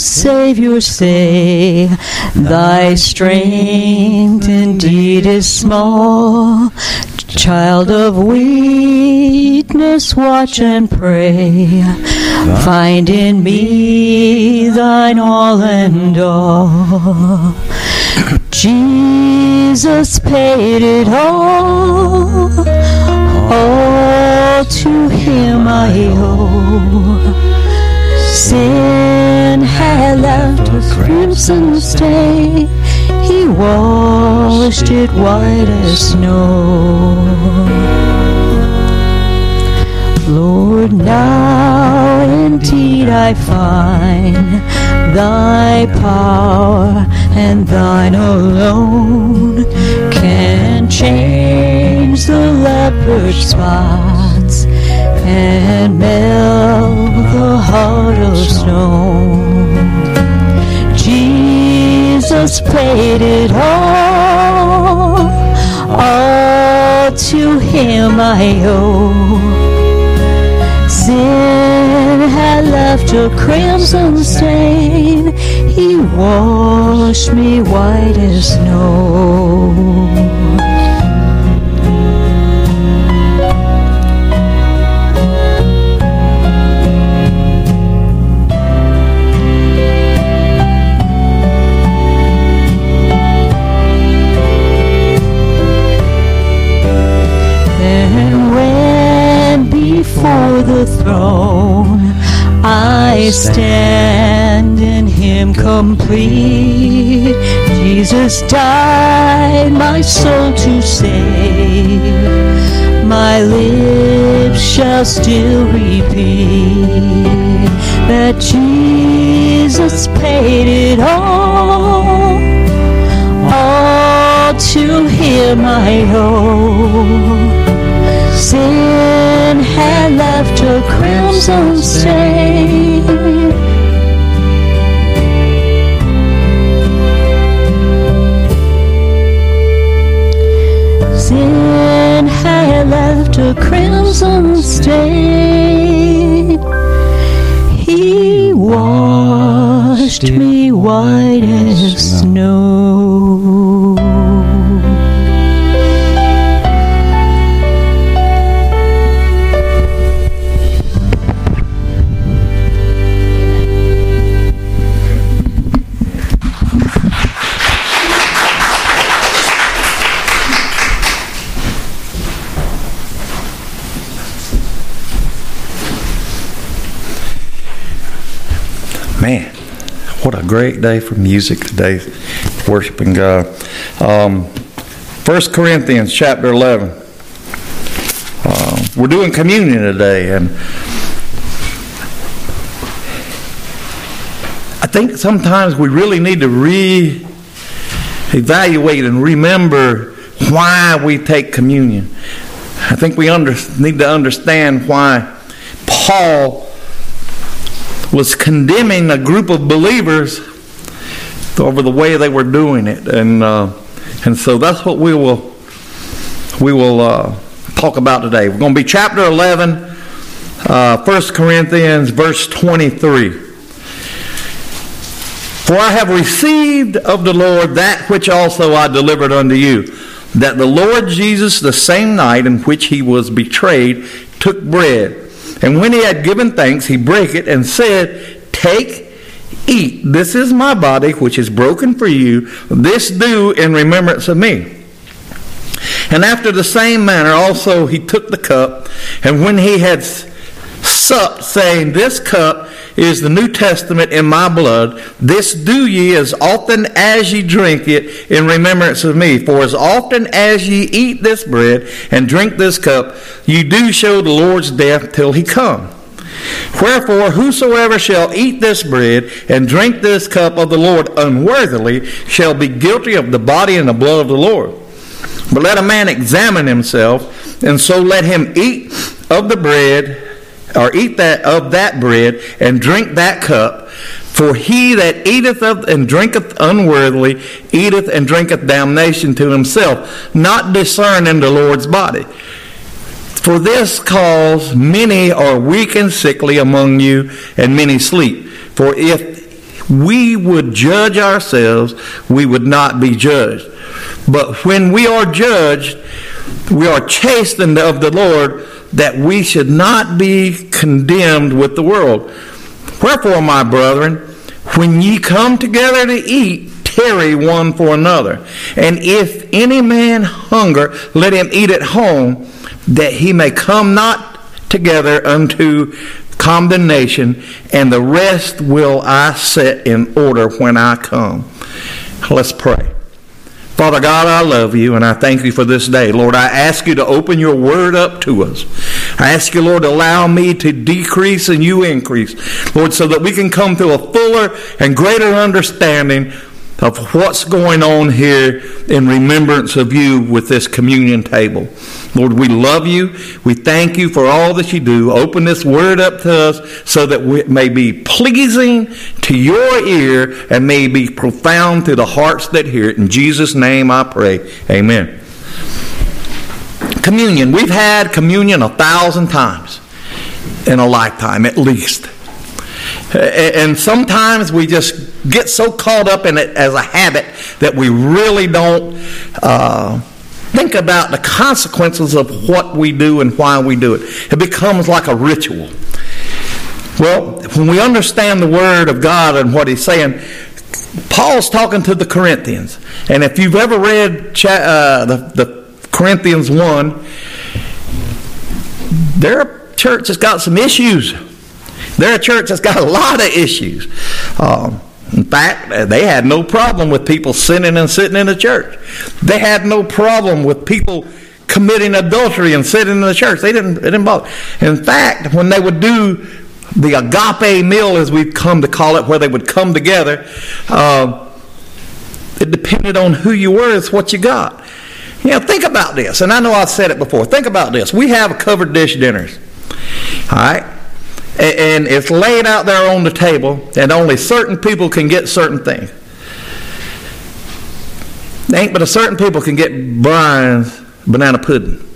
Savior say, Thy strength indeed is small. Child of weakness, watch and pray. Find in me thine all and all. Jesus paid it all. All to him I owe. Sin had left a crimson stain. He washed it white as snow. Lord, now indeed I find thy power and thine alone can change the leopard spots and melt the of stone. Jesus paid it all, all to him I owe. Sin had left a crimson stain, he washed me white as snow. Stand in Him complete, Jesus died my soul to save. My lips shall still repeat that Jesus paid it all all to him I owe. Sin had left a crimson stain. Me white as day for music today, worshiping God. Um, 1 Corinthians chapter 11. Uh, we're doing communion today, and I think sometimes we really need to re evaluate and remember why we take communion. I think we under, need to understand why Paul was condemning a group of believers over the way they were doing it, and uh, and so that's what we will we will uh, talk about today. We're going to be chapter eleven, uh, Corinthians, verse twenty-three. For I have received of the Lord that which also I delivered unto you, that the Lord Jesus, the same night in which he was betrayed, took bread. And when he had given thanks, he brake it and said, Take, eat. This is my body, which is broken for you. This do in remembrance of me. And after the same manner also he took the cup, and when he had supped, saying, This cup is the New Testament in my blood. This do ye as often as ye drink it in remembrance of me. For as often as ye eat this bread and drink this cup, ye do show the Lord's death till he come. Wherefore, whosoever shall eat this bread and drink this cup of the Lord unworthily shall be guilty of the body and the blood of the Lord. But let a man examine himself, and so let him eat of the bread or eat that of that bread and drink that cup. For he that eateth of and drinketh unworthily eateth and drinketh damnation to himself, not discerning the Lord's body. For this cause many are weak and sickly among you, and many sleep. For if we would judge ourselves, we would not be judged. But when we are judged, we are chastened of the Lord that we should not be condemned with the world. Wherefore, my brethren, when ye come together to eat, tarry one for another. And if any man hunger, let him eat at home, that he may come not together unto condemnation, and the rest will I set in order when I come. Let's pray. Father God, I love you and I thank you for this day. Lord, I ask you to open your word up to us. I ask you, Lord, to allow me to decrease and you increase. Lord, so that we can come to a fuller and greater understanding of what's going on here in remembrance of you with this communion table. Lord, we love you. We thank you for all that you do. Open this word up to us so that it may be pleasing to your ear and may be profound to the hearts that hear it. In Jesus' name I pray. Amen. Communion. We've had communion a thousand times in a lifetime at least. And sometimes we just get so caught up in it as a habit that we really don't uh, think about the consequences of what we do and why we do it. It becomes like a ritual. Well, when we understand the Word of God and what He's saying, Paul's talking to the Corinthians. And if you've ever read uh, the, the Corinthians 1, their church has got some issues. They're a church that's got a lot of issues. Um, in fact, they had no problem with people sinning and sitting in the church. They had no problem with people committing adultery and sitting in the church. They didn't, they didn't bother. In fact, when they would do the agape meal, as we've come to call it, where they would come together, uh, it depended on who you were, it's what you got. You know, think about this, and I know I've said it before. Think about this. We have covered dish dinners. All right? And it's laid out there on the table, and only certain people can get certain things. Ain't but a certain people can get Brian's banana pudding.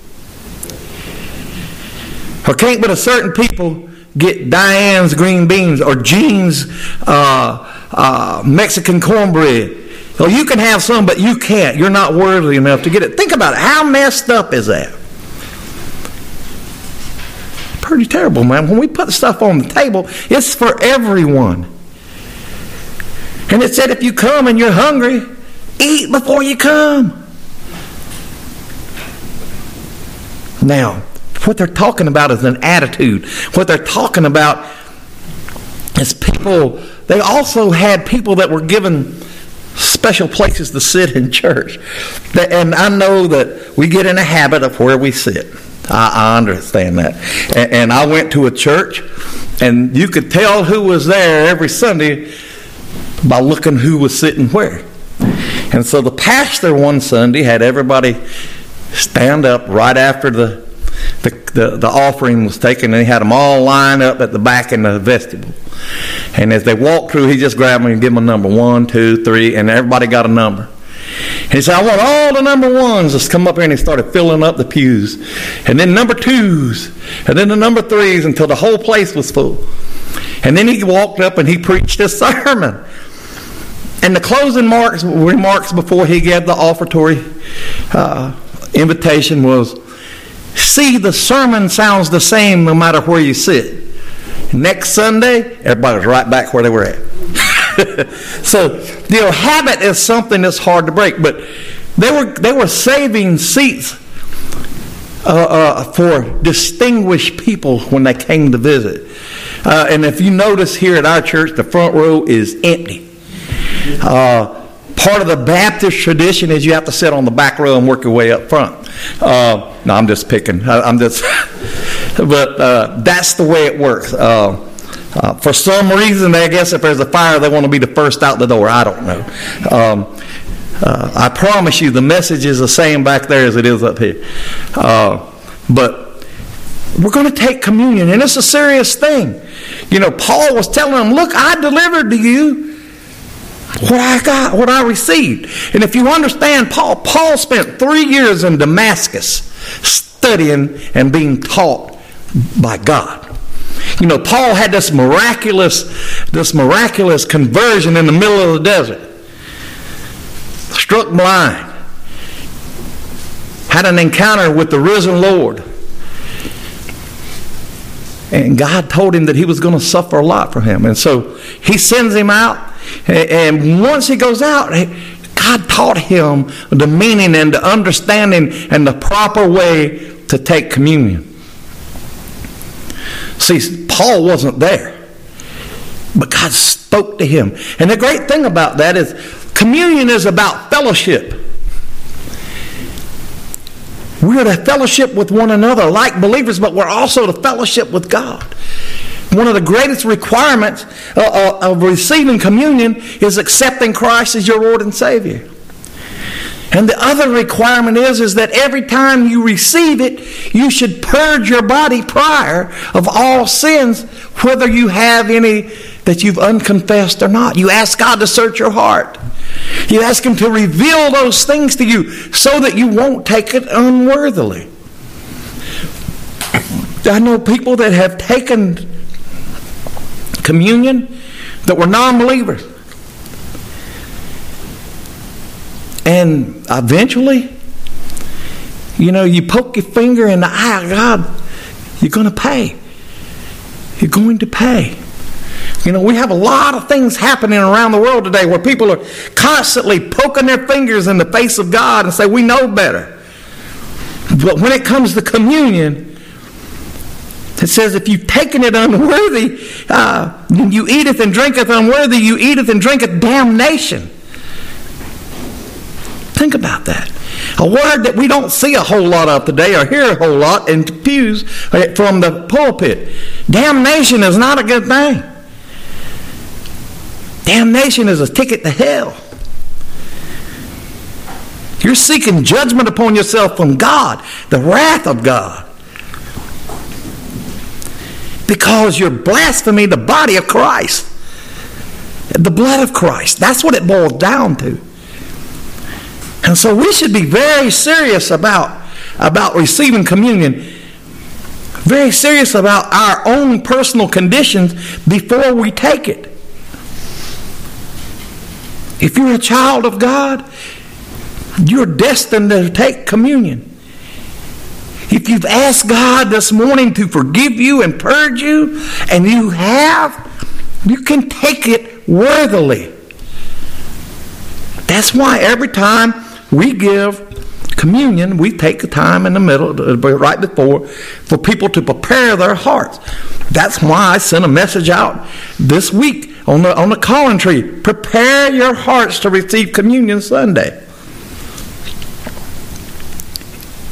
Or can't but a certain people get Diane's green beans or Jean's uh, uh, Mexican cornbread. Well, you can have some, but you can't. You're not worthy enough to get it. Think about it. How messed up is that? Pretty terrible, man. When we put stuff on the table, it's for everyone. And it said, if you come and you're hungry, eat before you come. Now, what they're talking about is an attitude. What they're talking about is people, they also had people that were given special places to sit in church. And I know that we get in a habit of where we sit. I, understand that. And, and I went to a church, and you could tell who was there every Sunday by looking who was sitting where. And so the pastor one Sunday had everybody stand up right after the the, the, the, offering was taken, and he had them all lined up at the back in the vestibule. And as they walked through, he just grabbed them and gave them a number one, two, three, and everybody got a number. He said, I want all the number ones to come up here, and he started filling up the pews. And then number twos, and then the number threes until the whole place was full. And then he walked up and he preached a sermon. And the closing marks, remarks before he gave the offertory uh, invitation was, See, the sermon sounds the same no matter where you sit. Next Sunday, everybody was right back where they were at. so, you know, habit is something that's hard to break. But they were they were saving seats uh, uh, for distinguished people when they came to visit. Uh, and if you notice here at our church, the front row is empty. Uh, part of the Baptist tradition is you have to sit on the back row and work your way up front. Uh, no, I'm just picking. I, am just, but uh, that's the way it works. Uh, for some reason, I guess if there's a fire, they want to be the first out the door. I don't know. Um, uh, I promise you, the message is the same back there as it is up here. Uh, but we're going to take communion, and it's a serious thing. You know, Paul was telling them, "Look, I delivered to you what I got, what I received." And if you understand, Paul, Paul spent three years in Damascus studying and being taught by God. You know, Paul had this miraculous, this miraculous conversion in the middle of the desert. Struck blind. Had an encounter with the risen Lord. And God told him that he was going to suffer a lot for him. And so he sends him out. And once he goes out, God taught him the meaning and the understanding and the proper way to take communion. See, Paul wasn't there, but God spoke to him. And the great thing about that is communion is about fellowship. We're to fellowship with one another like believers, but we're also to fellowship with God. One of the greatest requirements uh, uh, of receiving communion is accepting Christ as your Lord and Savior. And the other requirement is, is that every time you receive it, you should purge your body prior of all sins, whether you have any that you've unconfessed or not. You ask God to search your heart. You ask Him to reveal those things to you so that you won't take it unworthily. I know people that have taken communion that were non believers. And eventually, you know, you poke your finger in the eye of God, you're going to pay. You're going to pay. You know, we have a lot of things happening around the world today where people are constantly poking their fingers in the face of God and say, We know better. But when it comes to communion, it says, If you've taken it unworthy, uh, you eateth and drinketh unworthy, you eateth and drinketh damnation. Think about that. A word that we don't see a whole lot of today or hear a whole lot in pews uh, from the pulpit. Damnation is not a good thing. Damnation is a ticket to hell. You're seeking judgment upon yourself from God, the wrath of God. Because you're blaspheming the body of Christ, the blood of Christ. That's what it boils down to. And so we should be very serious about, about receiving communion, very serious about our own personal conditions before we take it. If you're a child of God, you're destined to take communion. If you've asked God this morning to forgive you and purge you, and you have, you can take it worthily. That's why every time we give communion, we take the time in the middle, right before, for people to prepare their hearts. That's why I sent a message out this week on the, on the calling tree. Prepare your hearts to receive communion Sunday.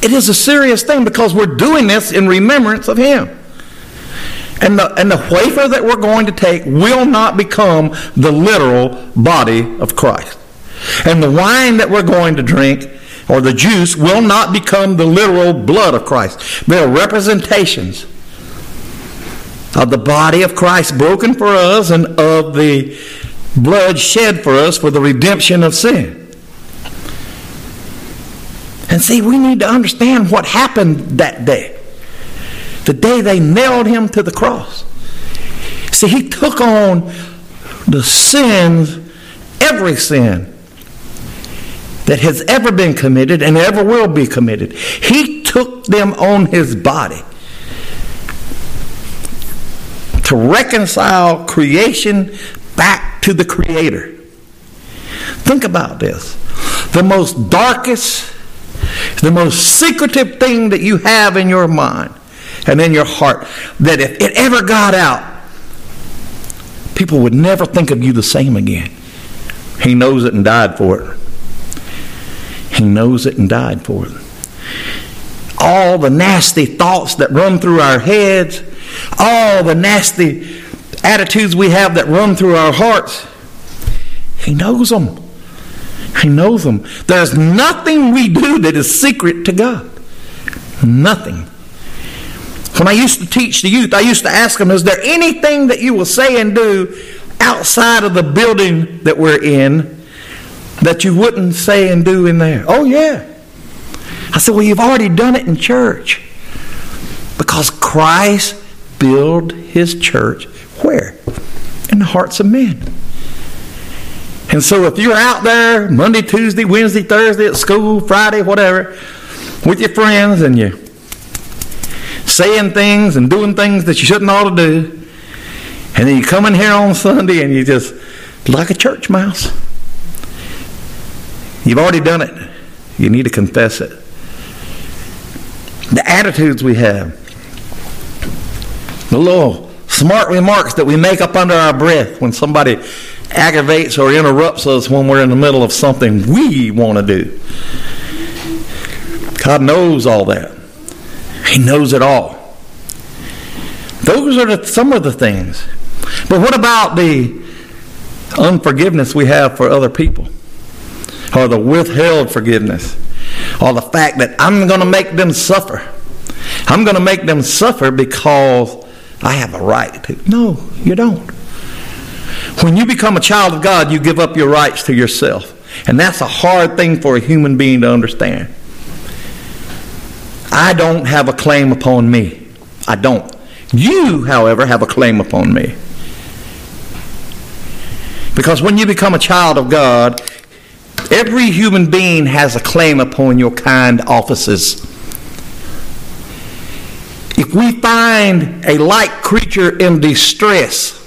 It is a serious thing because we're doing this in remembrance of Him. And the, and the wafer that we're going to take will not become the literal body of Christ. And the wine that we're going to drink, or the juice, will not become the literal blood of Christ. They are representations of the body of Christ broken for us and of the blood shed for us for the redemption of sin. And see, we need to understand what happened that day. The day they nailed him to the cross. See, he took on the sins, every sin that has ever been committed and ever will be committed. He took them on his body to reconcile creation back to the Creator. Think about this. The most darkest, the most secretive thing that you have in your mind and in your heart, that if it ever got out, people would never think of you the same again. He knows it and died for it. He knows it and died for it. All the nasty thoughts that run through our heads, all the nasty attitudes we have that run through our hearts, He knows them. He knows them. There's nothing we do that is secret to God. Nothing. When I used to teach the youth, I used to ask them, Is there anything that you will say and do outside of the building that we're in that you wouldn't say and do in there? Oh, yeah. I said, Well, you've already done it in church because Christ build his church where? In the hearts of men. And so if you're out there Monday, Tuesday, Wednesday, Thursday at school, Friday, whatever, with your friends and you saying things and doing things that you shouldn't ought to do, and then you come in here on Sunday and you just like a church mouse. You've already done it. You need to confess it. The attitudes we have, the little smart remarks that we make up under our breath when somebody aggravates or interrupts us when we're in the middle of something we want to do. God knows all that. He knows it all. Those are the, some of the things. But what about the unforgiveness we have for other people? Or the withheld forgiveness? Or the fact that I'm going to make them suffer? I'm going to make them suffer because I have a right to. No, you don't. When you become a child of God, you give up your rights to yourself. And that's a hard thing for a human being to understand. I don't have a claim upon me. I don't. You, however, have a claim upon me. Because when you become a child of God, every human being has a claim upon your kind offices. If we find a like creature in distress,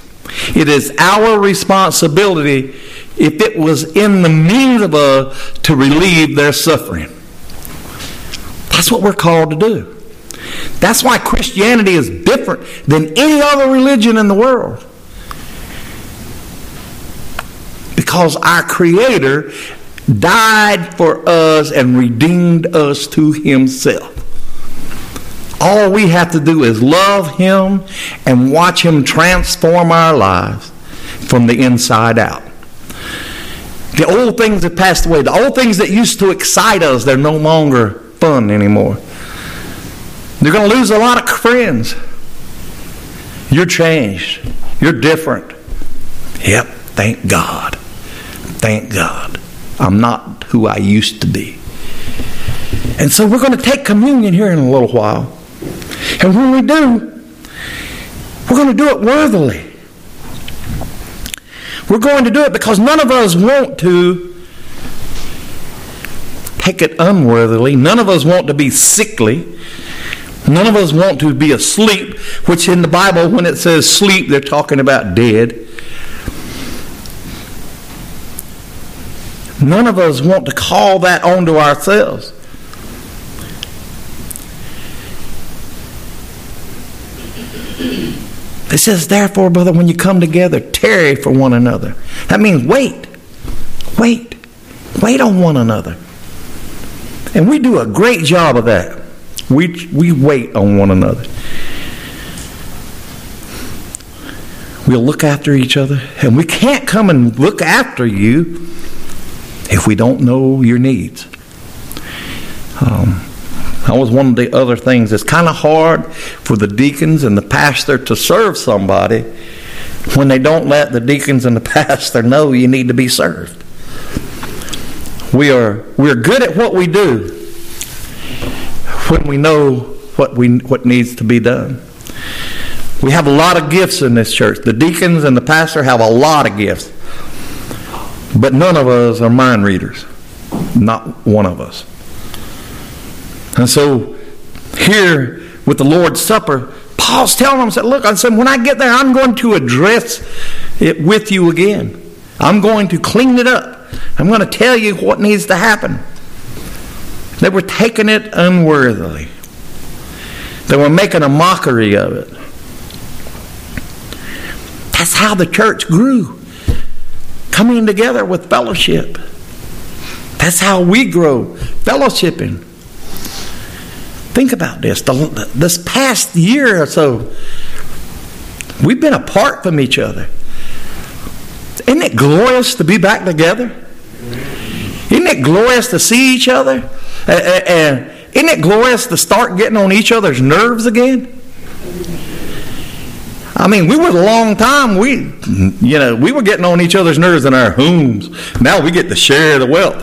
it is our responsibility, if it was in the means of us, to relieve their suffering. That's what we're called to do. That's why Christianity is different than any other religion in the world. Because our Creator died for us and redeemed us to Himself. All we have to do is love Him and watch Him transform our lives from the inside out. The old things have passed away. The old things that used to excite us, they're no longer fun anymore. You're going to lose a lot of friends. You're changed. You're different. Yep, thank God. Thank God. I'm not who I used to be. And so we're going to take communion here in a little while. And when we do, we're going to do it worthily. We're going to do it because none of us want to take it unworthily. None of us want to be sickly. None of us want to be asleep, which in the Bible, when it says sleep, they're talking about dead. None of us want to call that onto ourselves. It says, therefore, brother, when you come together, tarry for one another. That means wait. Wait. Wait on one another. And we do a great job of that. We, we wait on one another. We'll look after each other. And we can't come and look after you if we don't know your needs. Um, that was one of the other things. It's kind of hard for the deacons and the pastor to serve somebody when they don't let the deacons and the pastor know you need to be served. We are we're good at what we do when we know what we what needs to be done. We have a lot of gifts in this church. The deacons and the pastor have a lot of gifts. But none of us are mind readers. Not one of us. And so here with the Lord's Supper, Paul's telling them, said, look, I said, when I get there, I'm going to address it with you again. I'm going to clean it up. I'm going to tell you what needs to happen. They were taking it unworthily. They were making a mockery of it. That's how the church grew. Coming together with fellowship. That's how we grow, fellowshipping. Think about this. The, this past year or so, we've been apart from each other. Isn't it glorious to be back together? Isn't it glorious to see each other? And isn't it glorious to start getting on each other's nerves again? I mean, we were a long time. We, you know, we were getting on each other's nerves in our homes. Now we get to share the wealth.